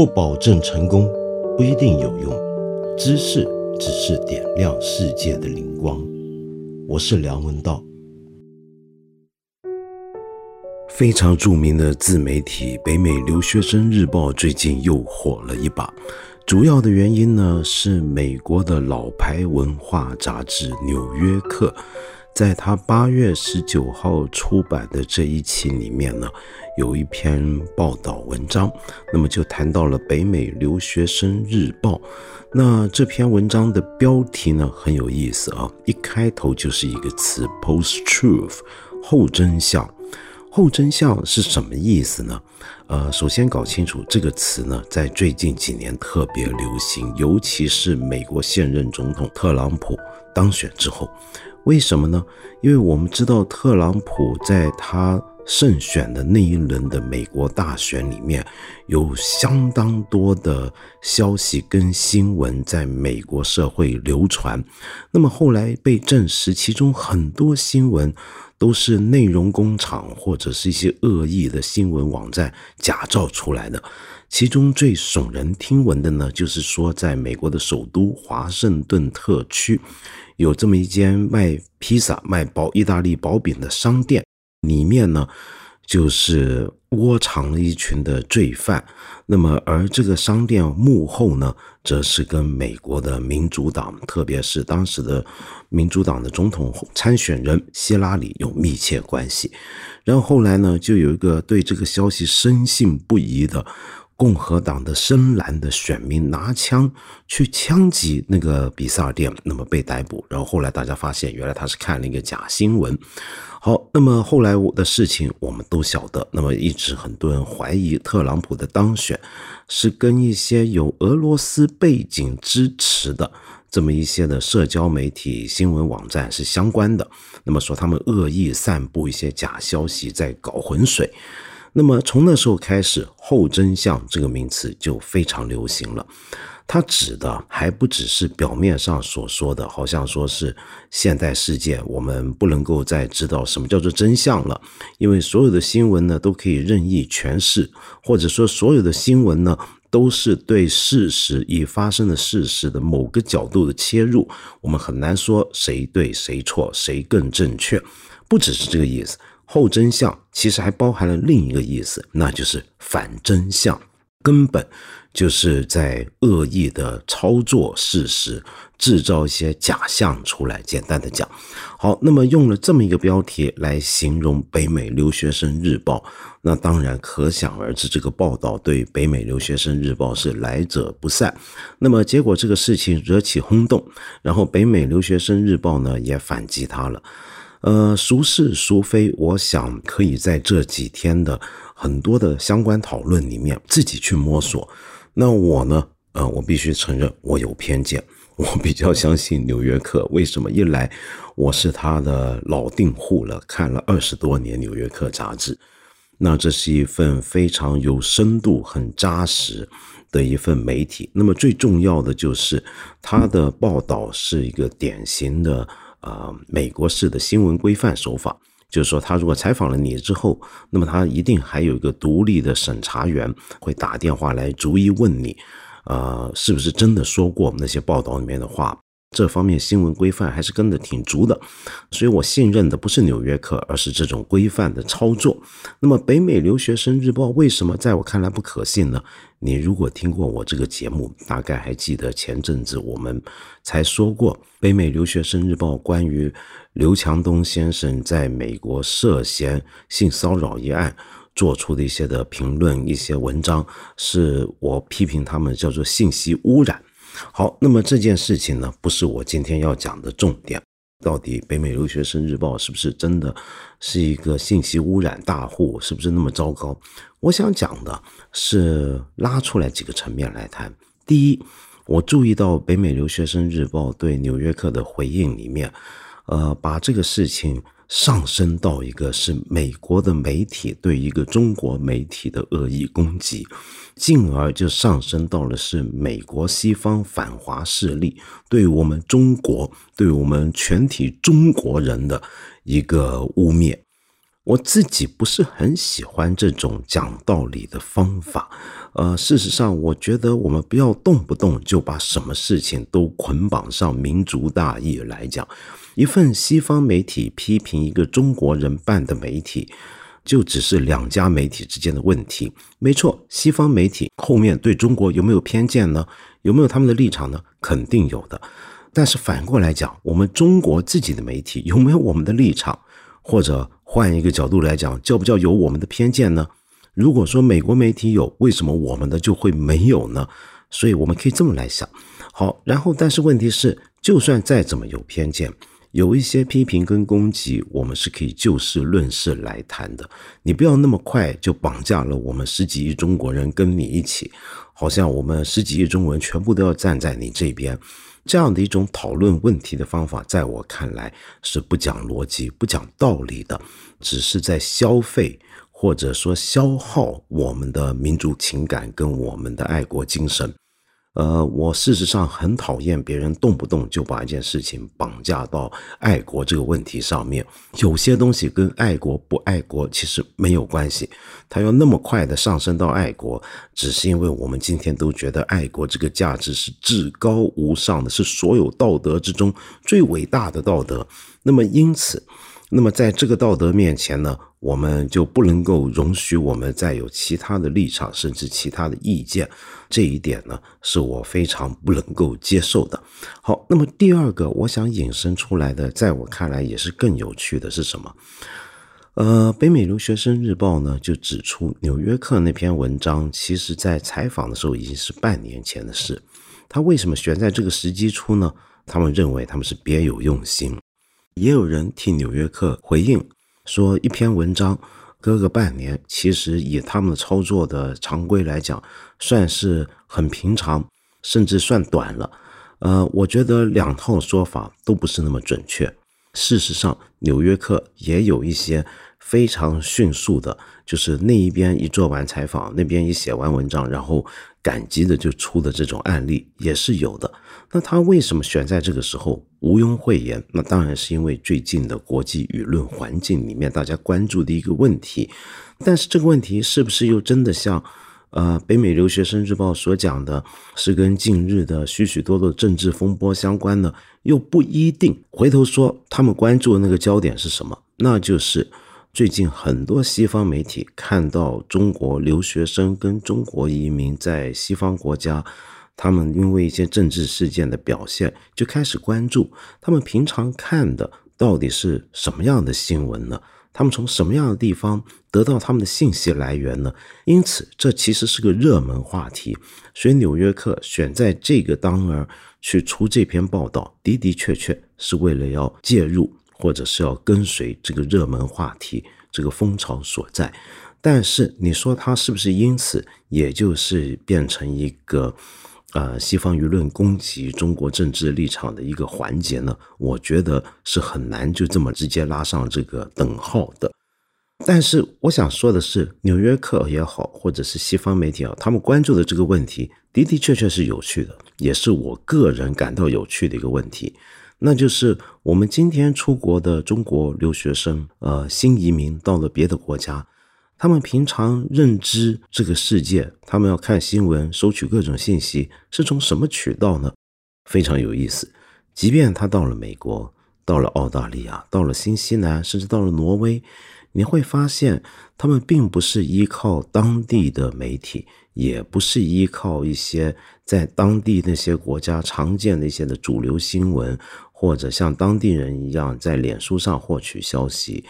不保证成功，不一定有用。知识只是点亮世界的灵光。我是梁文道。非常著名的自媒体《北美留学生日报》最近又火了一把，主要的原因呢是美国的老牌文化杂志《纽约客》。在他八月十九号出版的这一期里面呢，有一篇报道文章，那么就谈到了北美留学生日报。那这篇文章的标题呢很有意思啊，一开头就是一个词 “post truth”，后真相。后真相是什么意思呢？呃，首先搞清楚这个词呢，在最近几年特别流行，尤其是美国现任总统特朗普当选之后。为什么呢？因为我们知道特朗普在他胜选的那一轮的美国大选里面，有相当多的消息跟新闻在美国社会流传。那么后来被证实，其中很多新闻都是内容工厂或者是一些恶意的新闻网站假造出来的。其中最耸人听闻的呢，就是说在美国的首都华盛顿特区。有这么一间卖披萨、卖薄意大利薄饼的商店，里面呢就是窝藏了一群的罪犯。那么，而这个商店幕后呢，则是跟美国的民主党，特别是当时的民主党的总统参选人希拉里有密切关系。然后后来呢，就有一个对这个消息深信不疑的。共和党的深蓝的选民拿枪去枪击那个比萨尔店，那么被逮捕。然后后来大家发现，原来他是看了一个假新闻。好，那么后来我的事情我们都晓得。那么一直很多人怀疑特朗普的当选是跟一些有俄罗斯背景支持的这么一些的社交媒体新闻网站是相关的。那么说他们恶意散布一些假消息，在搞浑水。那么从那时候开始，“后真相”这个名词就非常流行了。它指的还不只是表面上所说的，好像说是现代世界我们不能够再知道什么叫做真相了，因为所有的新闻呢都可以任意诠释，或者说所有的新闻呢都是对事实已发生的事实的某个角度的切入，我们很难说谁对谁错，谁更正确。不只是这个意思。后真相其实还包含了另一个意思，那就是反真相，根本就是在恶意的操作事实，制造一些假象出来。简单的讲，好，那么用了这么一个标题来形容北美留学生日报，那当然可想而知，这个报道对北美留学生日报是来者不善。那么结果这个事情惹起轰动，然后北美留学生日报呢也反击他了。呃，孰是孰非，我想可以在这几天的很多的相关讨论里面自己去摸索。那我呢，呃，我必须承认我有偏见，我比较相信《纽约客》。为什么？一来我是他的老订户了，看了二十多年《纽约客》杂志，那这是一份非常有深度、很扎实的一份媒体。那么最重要的就是他的报道是一个典型的。啊，美国式的新闻规范手法，就是说，他如果采访了你之后，那么他一定还有一个独立的审查员会打电话来逐一问你，呃，是不是真的说过那些报道里面的话。这方面新闻规范还是跟得挺足的，所以我信任的不是《纽约客》，而是这种规范的操作。那么，北美留学生日报为什么在我看来不可信呢？你如果听过我这个节目，大概还记得前阵子我们才说过，北美留学生日报关于刘强东先生在美国涉嫌性骚扰一案做出的一些的评论、一些文章，是我批评他们叫做信息污染。好，那么这件事情呢，不是我今天要讲的重点。到底北美留学生日报是不是真的是一个信息污染大户？是不是那么糟糕？我想讲的是拉出来几个层面来谈。第一，我注意到北美留学生日报对纽约客的回应里面，呃，把这个事情。上升到一个是美国的媒体对一个中国媒体的恶意攻击，进而就上升到了是美国西方反华势力对我们中国、对我们全体中国人的一个污蔑。我自己不是很喜欢这种讲道理的方法。呃，事实上，我觉得我们不要动不动就把什么事情都捆绑上民族大义来讲。一份西方媒体批评一个中国人办的媒体，就只是两家媒体之间的问题。没错，西方媒体后面对中国有没有偏见呢？有没有他们的立场呢？肯定有的。但是反过来讲，我们中国自己的媒体有没有我们的立场？或者换一个角度来讲，叫不叫有我们的偏见呢？如果说美国媒体有，为什么我们的就会没有呢？所以我们可以这么来想。好，然后但是问题是，就算再怎么有偏见，有一些批评跟攻击，我们是可以就事论事来谈的。你不要那么快就绑架了我们十几亿中国人跟你一起，好像我们十几亿中国人全部都要站在你这边。这样的一种讨论问题的方法，在我看来是不讲逻辑、不讲道理的，只是在消费或者说消耗我们的民族情感跟我们的爱国精神。呃，我事实上很讨厌别人动不动就把一件事情绑架到爱国这个问题上面。有些东西跟爱国不爱国其实没有关系，它要那么快的上升到爱国，只是因为我们今天都觉得爱国这个价值是至高无上的，是所有道德之中最伟大的道德。那么因此。那么，在这个道德面前呢，我们就不能够容许我们再有其他的立场，甚至其他的意见。这一点呢，是我非常不能够接受的。好，那么第二个，我想引申出来的，在我看来也是更有趣的是什么？呃，北美留学生日报呢就指出，《纽约客》那篇文章，其实在采访的时候已经是半年前的事。他为什么选在这个时机出呢？他们认为他们是别有用心。也有人替《纽约客》回应说，一篇文章搁个半年，其实以他们操作的常规来讲，算是很平常，甚至算短了。呃，我觉得两套说法都不是那么准确。事实上，《纽约客》也有一些非常迅速的，就是那一边一做完采访，那边一写完文章，然后赶集的就出的这种案例也是有的。那他为什么选在这个时候？毋庸讳言，那当然是因为最近的国际舆论环境里面，大家关注的一个问题。但是这个问题是不是又真的像，呃，北美留学生日报所讲的，是跟近日的许许多多的政治风波相关呢？又不一定。回头说，他们关注的那个焦点是什么？那就是最近很多西方媒体看到中国留学生跟中国移民在西方国家。他们因为一些政治事件的表现，就开始关注他们平常看的到底是什么样的新闻呢？他们从什么样的地方得到他们的信息来源呢？因此，这其实是个热门话题。所以，《纽约客》选在这个当儿去出这篇报道，的的确确是为了要介入，或者是要跟随这个热门话题、这个风潮所在。但是，你说他是不是因此也就是变成一个？呃，西方舆论攻击中国政治立场的一个环节呢，我觉得是很难就这么直接拉上这个等号的。但是我想说的是，《纽约客》也好，或者是西方媒体啊，他们关注的这个问题的的确确是有趣的，也是我个人感到有趣的一个问题，那就是我们今天出国的中国留学生，呃，新移民到了别的国家。他们平常认知这个世界，他们要看新闻、收取各种信息，是从什么渠道呢？非常有意思。即便他到了美国、到了澳大利亚、到了新西兰，甚至到了挪威，你会发现，他们并不是依靠当地的媒体，也不是依靠一些在当地那些国家常见的一些的主流新闻，或者像当地人一样在脸书上获取消息。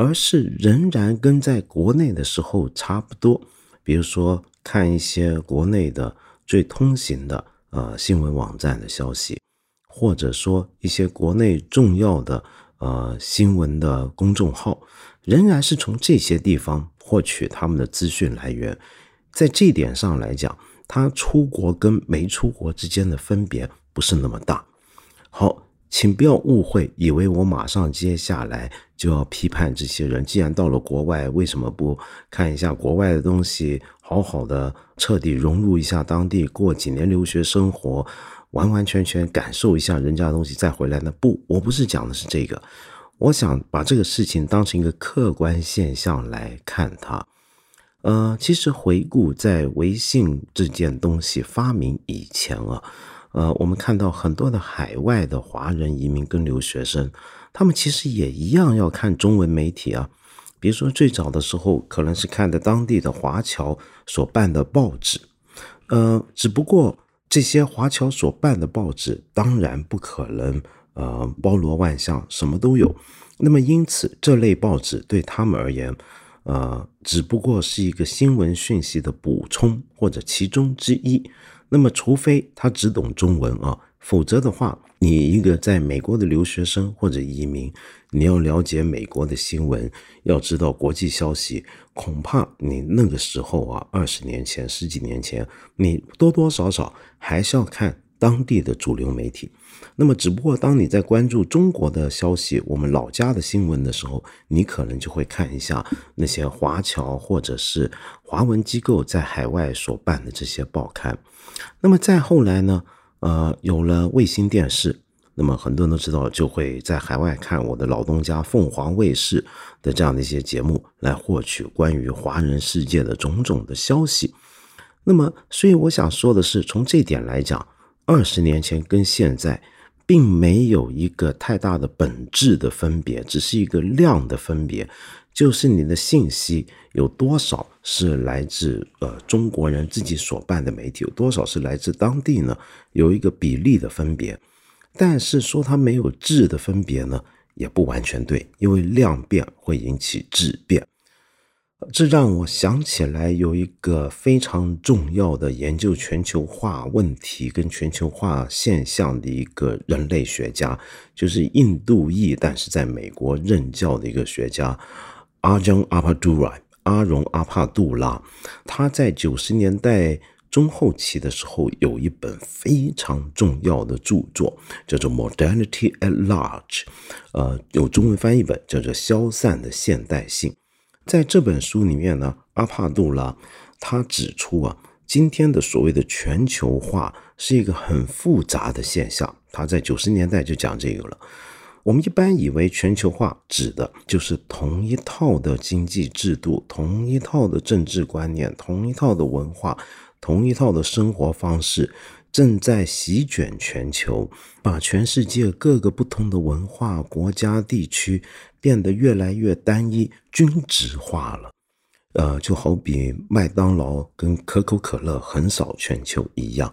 而是仍然跟在国内的时候差不多，比如说看一些国内的最通行的呃新闻网站的消息，或者说一些国内重要的呃新闻的公众号，仍然是从这些地方获取他们的资讯来源。在这点上来讲，他出国跟没出国之间的分别不是那么大。好。请不要误会，以为我马上接下来就要批判这些人。既然到了国外，为什么不看一下国外的东西，好好的彻底融入一下当地，过几年留学生活，完完全全感受一下人家的东西再回来呢？不，我不是讲的是这个，我想把这个事情当成一个客观现象来看它。呃，其实回顾在微信这件东西发明以前啊，呃，我们看到很多的海外的华人移民跟留学生，他们其实也一样要看中文媒体啊。比如说最早的时候，可能是看的当地的华侨所办的报纸，呃，只不过这些华侨所办的报纸当然不可能呃包罗万象，什么都有。那么因此这类报纸对他们而言。呃，只不过是一个新闻讯息的补充或者其中之一。那么，除非他只懂中文啊，否则的话，你一个在美国的留学生或者移民，你要了解美国的新闻，要知道国际消息，恐怕你那个时候啊，二十年前、十几年前，你多多少少还是要看。当地的主流媒体，那么只不过当你在关注中国的消息、我们老家的新闻的时候，你可能就会看一下那些华侨或者是华文机构在海外所办的这些报刊。那么再后来呢，呃，有了卫星电视，那么很多人都知道，就会在海外看我的老东家凤凰卫视的这样的一些节目，来获取关于华人世界的种种的消息。那么，所以我想说的是，从这点来讲。二十年前跟现在，并没有一个太大的本质的分别，只是一个量的分别，就是你的信息有多少是来自呃中国人自己所办的媒体，有多少是来自当地呢？有一个比例的分别，但是说它没有质的分别呢，也不完全对，因为量变会引起质变。这让我想起来有一个非常重要的研究全球化问题跟全球化现象的一个人类学家，就是印度裔但是在美国任教的一个学家阿姜阿帕杜拉阿荣阿帕杜拉。他在九十年代中后期的时候有一本非常重要的著作，叫做《Modernity at Large》，呃，有中文翻译本叫做《消散的现代性》。在这本书里面呢，阿帕杜拉他指出啊，今天的所谓的全球化是一个很复杂的现象。他在九十年代就讲这个了。我们一般以为全球化指的就是同一套的经济制度、同一套的政治观念、同一套的文化、同一套的生活方式。正在席卷全球，把全世界各个不同的文化、国家、地区变得越来越单一、均质化了。呃，就好比麦当劳跟可口可乐横扫全球一样。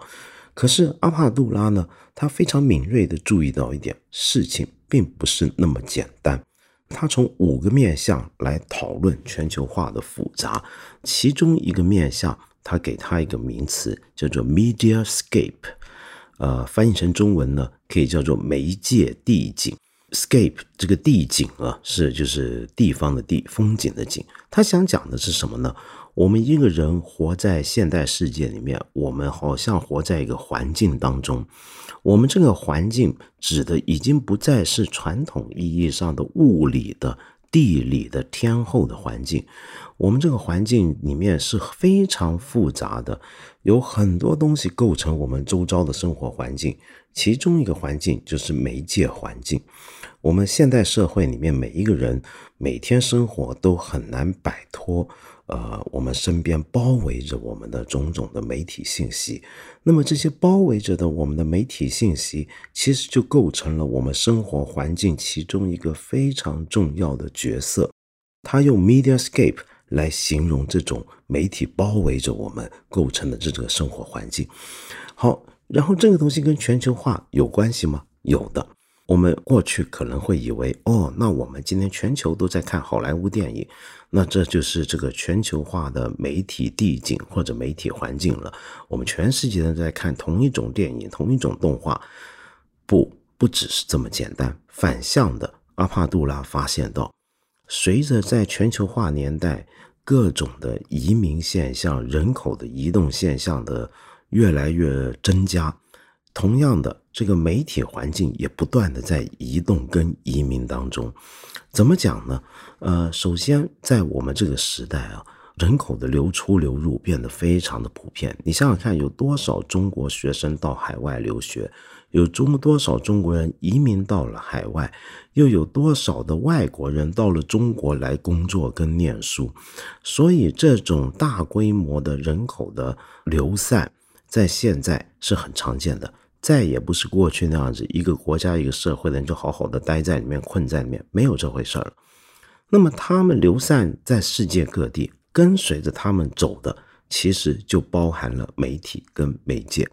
可是阿帕杜拉呢，他非常敏锐地注意到一点，事情并不是那么简单。他从五个面向来讨论全球化的复杂，其中一个面向。他给他一个名词，叫做 mediascape，呃，翻译成中文呢，可以叫做媒介地景。scape 这个地景啊，是就是地方的地，风景的景。他想讲的是什么呢？我们一个人活在现代世界里面，我们好像活在一个环境当中。我们这个环境指的已经不再是传统意义上的物理的。地理的天后的环境，我们这个环境里面是非常复杂的，有很多东西构成我们周遭的生活环境。其中一个环境就是媒介环境。我们现代社会里面每一个人每天生活都很难摆脱。呃，我们身边包围着我们的种种的媒体信息，那么这些包围着的我们的媒体信息，其实就构成了我们生活环境其中一个非常重要的角色。他用 mediascape 来形容这种媒体包围着我们构成的这个生活环境。好，然后这个东西跟全球化有关系吗？有的。我们过去可能会以为，哦，那我们今天全球都在看好莱坞电影，那这就是这个全球化的媒体地景或者媒体环境了。我们全世界都在看同一种电影、同一种动画，不，不只是这么简单。反向的，阿帕杜拉发现到，随着在全球化年代各种的移民现象、人口的移动现象的越来越增加。同样的，这个媒体环境也不断的在移动跟移民当中。怎么讲呢？呃，首先在我们这个时代啊，人口的流出流入变得非常的普遍。你想想看，有多少中国学生到海外留学？有中多少中国人移民到了海外，又有多少的外国人到了中国来工作跟念书，所以这种大规模的人口的流散，在现在是很常见的。再也不是过去那样子，一个国家、一个社会的人就好好的待在里面、困在里面，没有这回事了。那么他们流散在世界各地，跟随着他们走的，其实就包含了媒体跟媒介。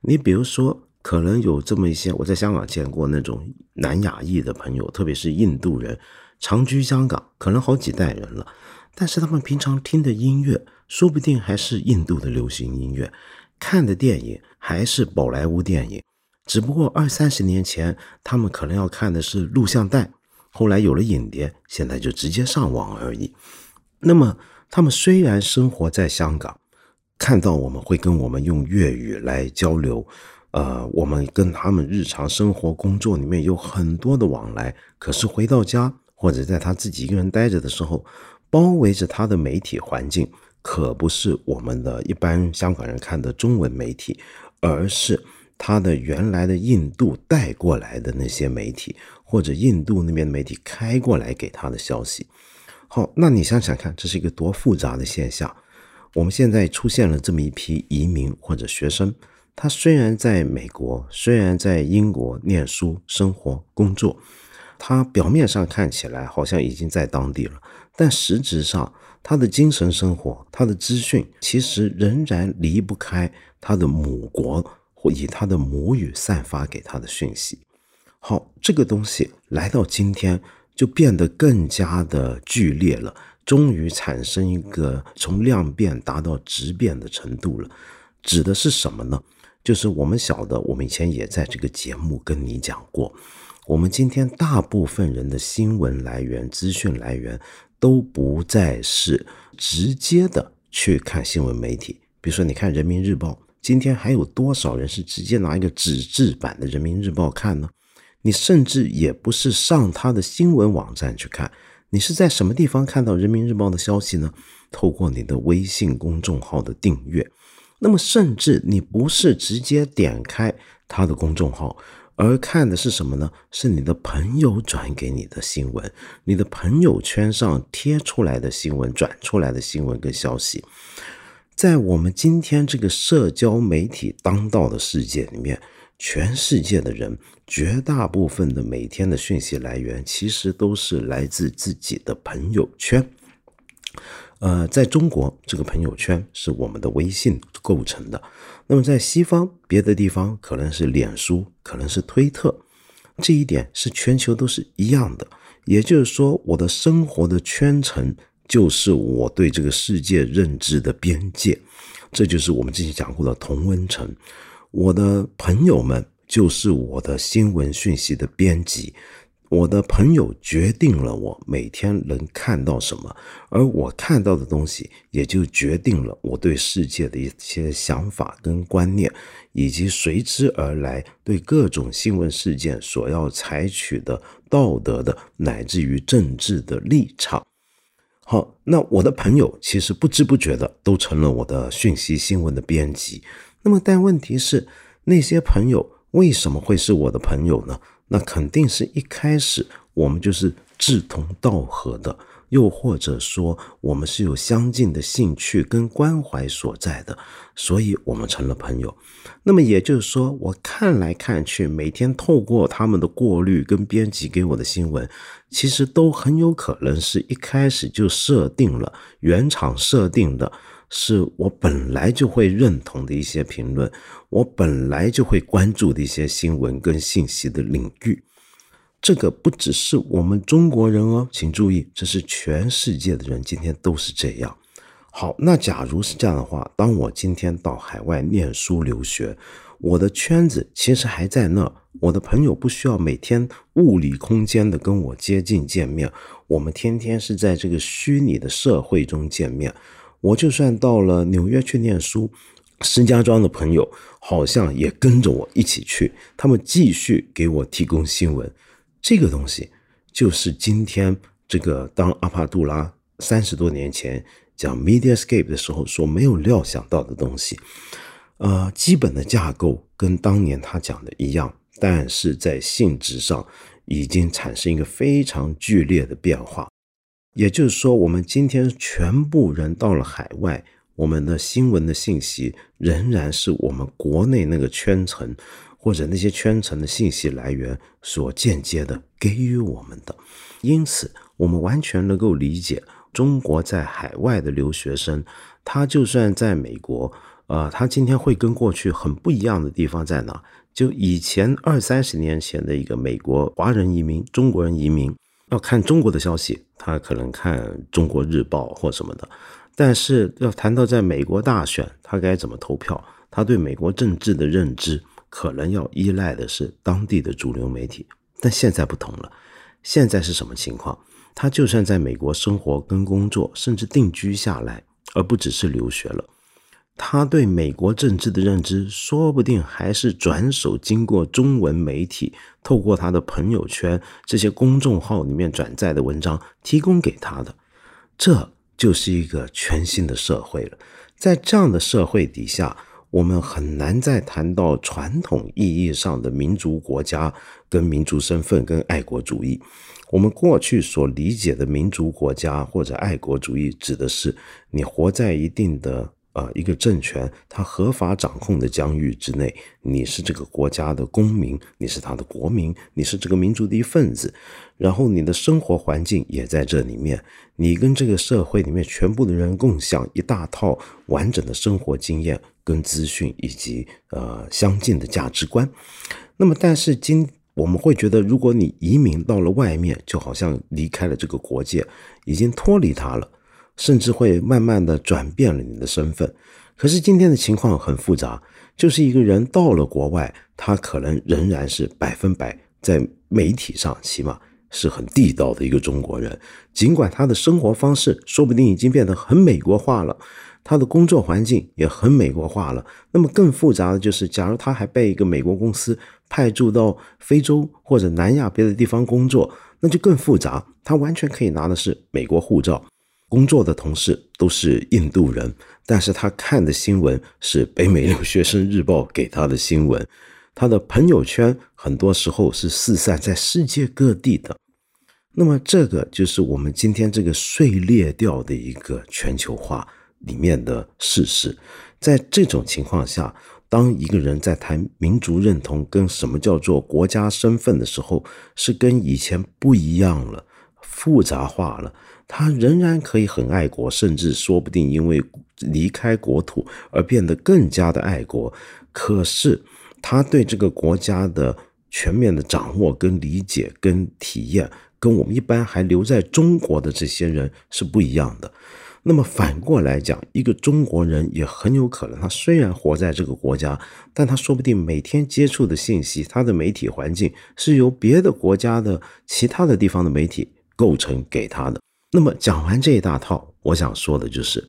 你比如说，可能有这么一些，我在香港见过那种南亚裔的朋友，特别是印度人，长居香港，可能好几代人了，但是他们平常听的音乐，说不定还是印度的流行音乐。看的电影还是宝莱坞电影，只不过二三十年前他们可能要看的是录像带，后来有了影碟，现在就直接上网而已。那么他们虽然生活在香港，看到我们会跟我们用粤语来交流，呃，我们跟他们日常生活工作里面有很多的往来，可是回到家或者在他自己一个人待着的时候，包围着他的媒体环境。可不是我们的一般香港人看的中文媒体，而是他的原来的印度带过来的那些媒体，或者印度那边的媒体开过来给他的消息。好，那你想想看，这是一个多复杂的现象。我们现在出现了这么一批移民或者学生，他虽然在美国，虽然在英国念书、生活、工作，他表面上看起来好像已经在当地了，但实质上。他的精神生活，他的资讯，其实仍然离不开他的母国或以他的母语散发给他的讯息。好，这个东西来到今天就变得更加的剧烈了，终于产生一个从量变达到质变的程度了。指的是什么呢？就是我们晓得，我们以前也在这个节目跟你讲过，我们今天大部分人的新闻来源、资讯来源。都不再是直接的去看新闻媒体，比如说，你看《人民日报》，今天还有多少人是直接拿一个纸质版的《人民日报》看呢？你甚至也不是上他的新闻网站去看，你是在什么地方看到《人民日报》的消息呢？透过你的微信公众号的订阅，那么甚至你不是直接点开他的公众号。而看的是什么呢？是你的朋友转给你的新闻，你的朋友圈上贴出来的新闻、转出来的新闻跟消息。在我们今天这个社交媒体当道的世界里面，全世界的人绝大部分的每天的讯息来源，其实都是来自自己的朋友圈。呃，在中国，这个朋友圈是我们的微信构成的。那么，在西方别的地方，可能是脸书，可能是推特。这一点是全球都是一样的。也就是说，我的生活的圈层就是我对这个世界认知的边界。这就是我们之前讲过的同温层。我的朋友们就是我的新闻讯息的编辑。我的朋友决定了我每天能看到什么，而我看到的东西也就决定了我对世界的一些想法跟观念，以及随之而来对各种新闻事件所要采取的道德的乃至于政治的立场。好，那我的朋友其实不知不觉的都成了我的讯息新闻的编辑。那么，但问题是，那些朋友为什么会是我的朋友呢？那肯定是一开始我们就是志同道合的，又或者说我们是有相近的兴趣跟关怀所在的，所以我们成了朋友。那么也就是说，我看来看去，每天透过他们的过滤跟编辑给我的新闻，其实都很有可能是一开始就设定了原厂设定的。是我本来就会认同的一些评论，我本来就会关注的一些新闻跟信息的领域。这个不只是我们中国人哦，请注意，这是全世界的人今天都是这样。好，那假如是这样的话，当我今天到海外念书留学，我的圈子其实还在那，我的朋友不需要每天物理空间的跟我接近见面，我们天天是在这个虚拟的社会中见面。我就算到了纽约去念书，石家庄的朋友好像也跟着我一起去，他们继续给我提供新闻。这个东西就是今天这个当阿帕杜拉三十多年前讲 Mediascape 的时候所没有料想到的东西。呃，基本的架构跟当年他讲的一样，但是在性质上已经产生一个非常剧烈的变化。也就是说，我们今天全部人到了海外，我们的新闻的信息仍然是我们国内那个圈层或者那些圈层的信息来源所间接的给予我们的。因此，我们完全能够理解中国在海外的留学生，他就算在美国，呃，他今天会跟过去很不一样的地方在哪？就以前二三十年前的一个美国华人移民、中国人移民。要看中国的消息，他可能看《中国日报》或什么的；但是要谈到在美国大选，他该怎么投票，他对美国政治的认知可能要依赖的是当地的主流媒体。但现在不同了，现在是什么情况？他就算在美国生活跟工作，甚至定居下来，而不只是留学了。他对美国政治的认知，说不定还是转手经过中文媒体，透过他的朋友圈这些公众号里面转载的文章提供给他的。这就是一个全新的社会了。在这样的社会底下，我们很难再谈到传统意义上的民族国家、跟民族身份、跟爱国主义。我们过去所理解的民族国家或者爱国主义，指的是你活在一定的。啊，一个政权它合法掌控的疆域之内，你是这个国家的公民，你是他的国民，你是这个民族的一份子，然后你的生活环境也在这里面，你跟这个社会里面全部的人共享一大套完整的生活经验跟资讯以及呃相近的价值观。那么，但是今我们会觉得，如果你移民到了外面，就好像离开了这个国界，已经脱离它了。甚至会慢慢的转变了你的身份，可是今天的情况很复杂，就是一个人到了国外，他可能仍然是百分百在媒体上起码是很地道的一个中国人，尽管他的生活方式说不定已经变得很美国化了，他的工作环境也很美国化了。那么更复杂的就是，假如他还被一个美国公司派驻到非洲或者南亚别的地方工作，那就更复杂，他完全可以拿的是美国护照。工作的同事都是印度人，但是他看的新闻是北美留学生日报给他的新闻，他的朋友圈很多时候是四散在世界各地的。那么，这个就是我们今天这个碎裂掉的一个全球化里面的事实。在这种情况下，当一个人在谈民族认同跟什么叫做国家身份的时候，是跟以前不一样了，复杂化了。他仍然可以很爱国，甚至说不定因为离开国土而变得更加的爱国。可是他对这个国家的全面的掌握、跟理解、跟体验，跟我们一般还留在中国的这些人是不一样的。那么反过来讲，一个中国人也很有可能，他虽然活在这个国家，但他说不定每天接触的信息，他的媒体环境是由别的国家的其他的地方的媒体构成给他的。那么讲完这一大套，我想说的就是，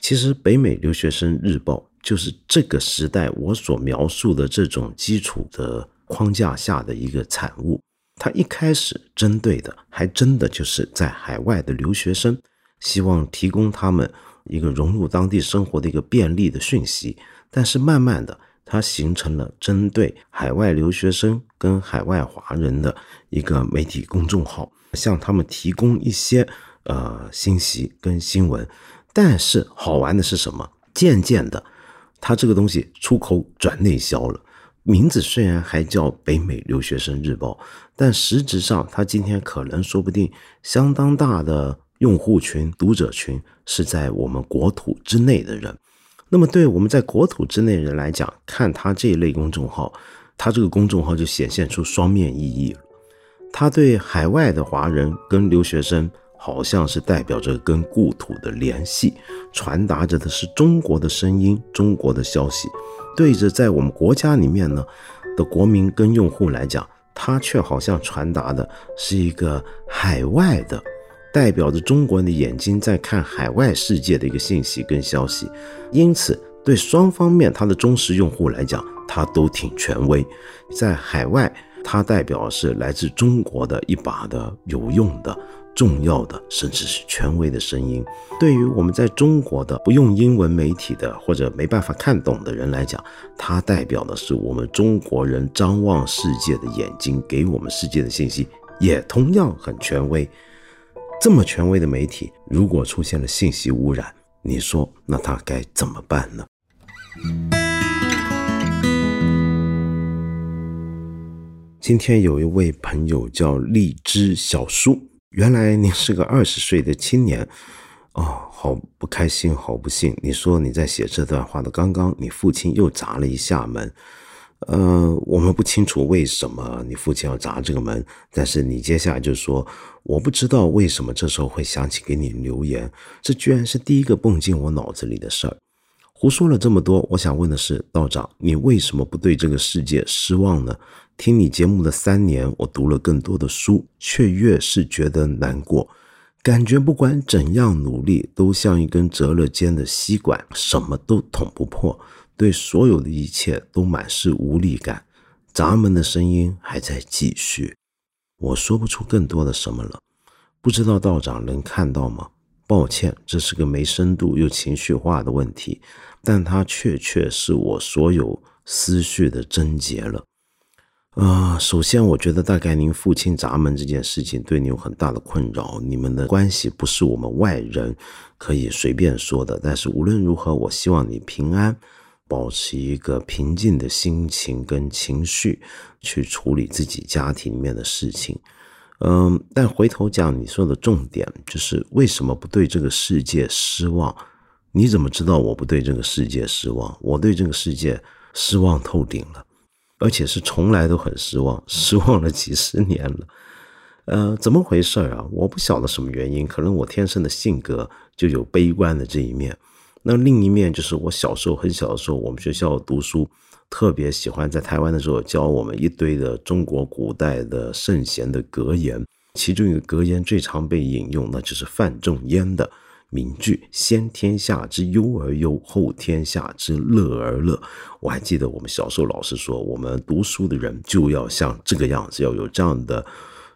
其实北美留学生日报就是这个时代我所描述的这种基础的框架下的一个产物。它一开始针对的还真的就是在海外的留学生，希望提供他们一个融入当地生活的一个便利的讯息。但是慢慢的，它形成了针对海外留学生跟海外华人的一个媒体公众号，向他们提供一些。呃，信息跟新闻，但是好玩的是什么？渐渐的，它这个东西出口转内销了。名字虽然还叫北美留学生日报，但实质上，它今天可能说不定相当大的用户群、读者群是在我们国土之内的人。那么，对我们在国土之内人来讲，看他这一类公众号，他这个公众号就显现出双面意义了。他对海外的华人跟留学生。好像是代表着跟故土的联系，传达着的是中国的声音、中国的消息。对着在我们国家里面呢的国民跟用户来讲，他却好像传达的是一个海外的，代表着中国人的眼睛在看海外世界的一个信息跟消息。因此，对双方面他的忠实用户来讲，他都挺权威。在海外，它代表是来自中国的一把的有用的。重要的，甚至是权威的声音。对于我们在中国的不用英文媒体的或者没办法看懂的人来讲，它代表的是我们中国人张望世界的眼睛，给我们世界的信息也同样很权威。这么权威的媒体，如果出现了信息污染，你说那他该怎么办呢？今天有一位朋友叫荔枝小叔。原来您是个二十岁的青年，哦，好不开心，好不幸。你说你在写这段话的刚刚，你父亲又砸了一下门，呃，我们不清楚为什么你父亲要砸这个门，但是你接下来就说，我不知道为什么这时候会想起给你留言，这居然是第一个蹦进我脑子里的事儿。胡说了这么多，我想问的是，道长，你为什么不对这个世界失望呢？听你节目的三年，我读了更多的书，却越是觉得难过，感觉不管怎样努力，都像一根折了尖的吸管，什么都捅不破，对所有的一切都满是无力感。闸门的声音还在继续，我说不出更多的什么了，不知道道长能看到吗？抱歉，这是个没深度又情绪化的问题，但它确确是我所有思绪的症结了。啊，首先，我觉得大概您父亲砸门这件事情对你有很大的困扰，你们的关系不是我们外人可以随便说的。但是无论如何，我希望你平安，保持一个平静的心情跟情绪去处理自己家庭里面的事情。嗯，但回头讲你说的重点，就是为什么不对这个世界失望？你怎么知道我不对这个世界失望？我对这个世界失望透顶了。而且是从来都很失望，失望了几十年了，呃，怎么回事啊？我不晓得什么原因，可能我天生的性格就有悲观的这一面。那另一面就是我小时候很小的时候，我们学校读书特别喜欢在台湾的时候教我们一堆的中国古代的圣贤的格言，其中一个格言最常被引用，那就是范仲淹的。名句：先天下之忧而忧，后天下之乐而乐。我还记得我们小时候老师说，我们读书的人就要像这个样子，要有这样的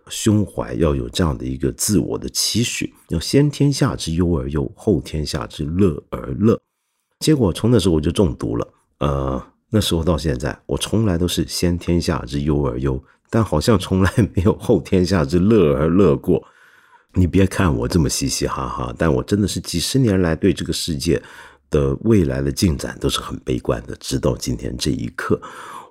胸怀，要有这样的一个自我的期许，要先天下之忧而忧，后天下之乐而乐。结果从那时候我就中毒了。呃，那时候到现在，我从来都是先天下之忧而忧，但好像从来没有后天下之乐而乐过。你别看我这么嘻嘻哈哈，但我真的是几十年来对这个世界的未来的进展都是很悲观的。直到今天这一刻，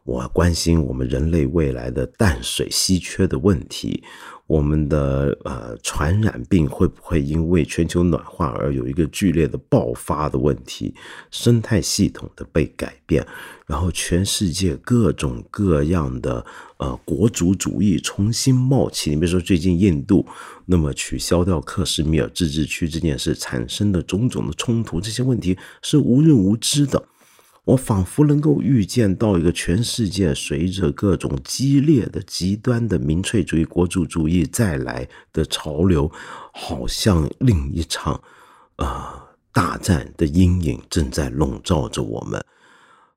我关心我们人类未来的淡水稀缺的问题。我们的呃传染病会不会因为全球暖化而有一个剧烈的爆发的问题？生态系统的被改变，然后全世界各种各样的呃国族主义重新冒起。你比如说最近印度那么取消掉克什米尔自治区这件事产生的种种的冲突，这些问题是无人无知的。我仿佛能够预见到一个全世界随着各种激烈的、极端的民粹主义、国主主义再来的潮流，好像另一场呃大战的阴影正在笼罩着我们。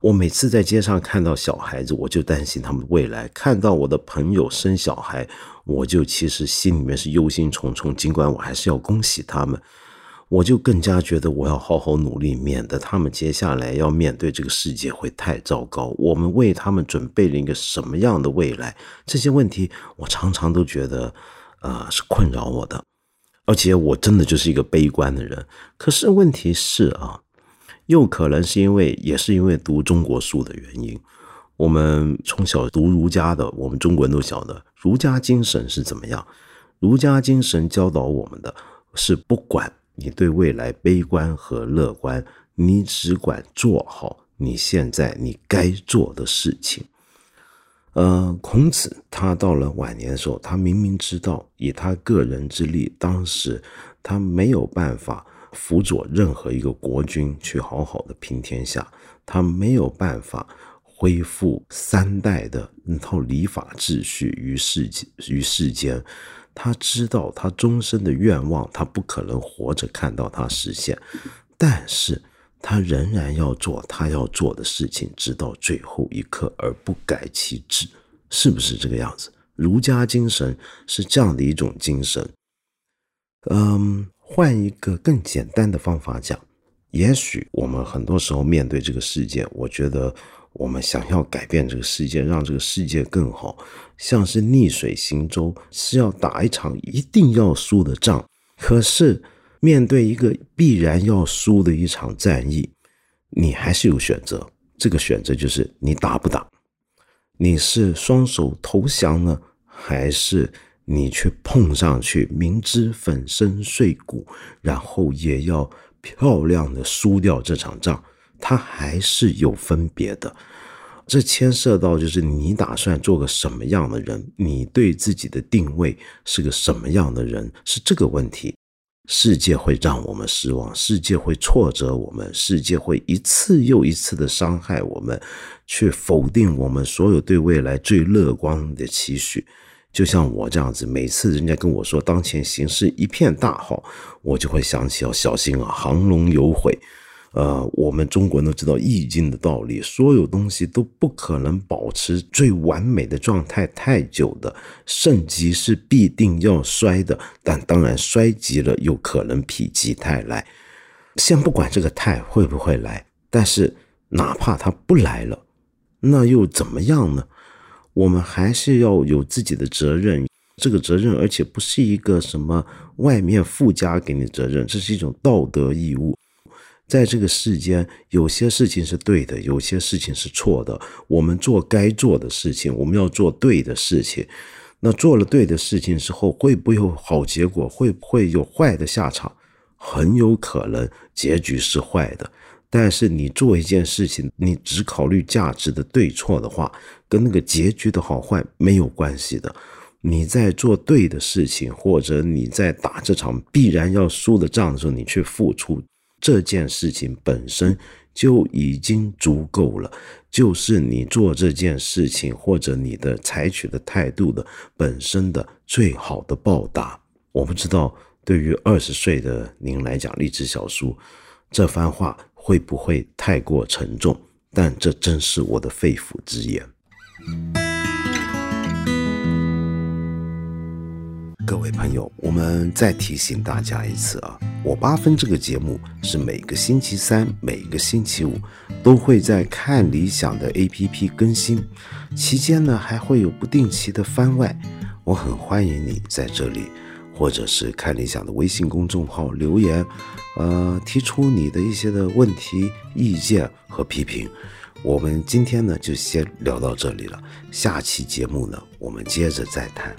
我每次在街上看到小孩子，我就担心他们的未来；看到我的朋友生小孩，我就其实心里面是忧心忡忡。尽管我还是要恭喜他们。我就更加觉得我要好好努力，免得他们接下来要面对这个世界会太糟糕。我们为他们准备了一个什么样的未来？这些问题我常常都觉得，呃，是困扰我的。而且我真的就是一个悲观的人。可是问题是啊，又可能是因为也是因为读中国书的原因。我们从小读儒家的，我们中国人都晓得儒家精神是怎么样。儒家精神教导我们的是不管。你对未来悲观和乐观，你只管做好你现在你该做的事情。呃，孔子他到了晚年的时候，他明明知道以他个人之力，当时他没有办法辅佐任何一个国君去好好的平天下，他没有办法恢复三代的那套礼法秩序于世于世间。他知道他终身的愿望，他不可能活着看到他实现，但是他仍然要做他要做的事情，直到最后一刻而不改其志，是不是这个样子？儒家精神是这样的一种精神。嗯，换一个更简单的方法讲，也许我们很多时候面对这个世界，我觉得我们想要改变这个世界，让这个世界更好，像是逆水行舟，是要打一场一定要输的仗。可是面对一个必然要输的一场战役，你还是有选择。这个选择就是你打不打？你是双手投降呢，还是？你去碰上去，明知粉身碎骨，然后也要漂亮的输掉这场仗，它还是有分别的。这牵涉到就是你打算做个什么样的人，你对自己的定位是个什么样的人，是这个问题。世界会让我们失望，世界会挫折我们，世界会一次又一次的伤害我们，去否定我们所有对未来最乐观的期许。就像我这样子，每次人家跟我说当前形势一片大好，我就会想起要小心啊，航龙有悔。呃，我们中国人都知道易经的道理，所有东西都不可能保持最完美的状态太久的，盛极是必定要衰的，但当然衰极了又可能否极泰来。先不管这个泰会不会来，但是哪怕它不来了，那又怎么样呢？我们还是要有自己的责任，这个责任，而且不是一个什么外面附加给你责任，这是一种道德义务。在这个世间，有些事情是对的，有些事情是错的。我们做该做的事情，我们要做对的事情。那做了对的事情之后，会不会有好结果？会不会有坏的下场？很有可能结局是坏的。但是你做一件事情，你只考虑价值的对错的话，跟那个结局的好坏没有关系的。你在做对的事情，或者你在打这场必然要输的仗的时候，你去付出这件事情本身就已经足够了，就是你做这件事情或者你的采取的态度的本身的最好的报答。我不知道对于二十岁的您来讲，励志小叔这番话。会不会太过沉重？但这正是我的肺腑之言。各位朋友，我们再提醒大家一次啊，我八分这个节目是每个星期三、每个星期五都会在看理想的 APP 更新，期间呢还会有不定期的番外。我很欢迎你在这里，或者是看理想的微信公众号留言。呃，提出你的一些的问题、意见和批评，我们今天呢就先聊到这里了。下期节目呢，我们接着再谈。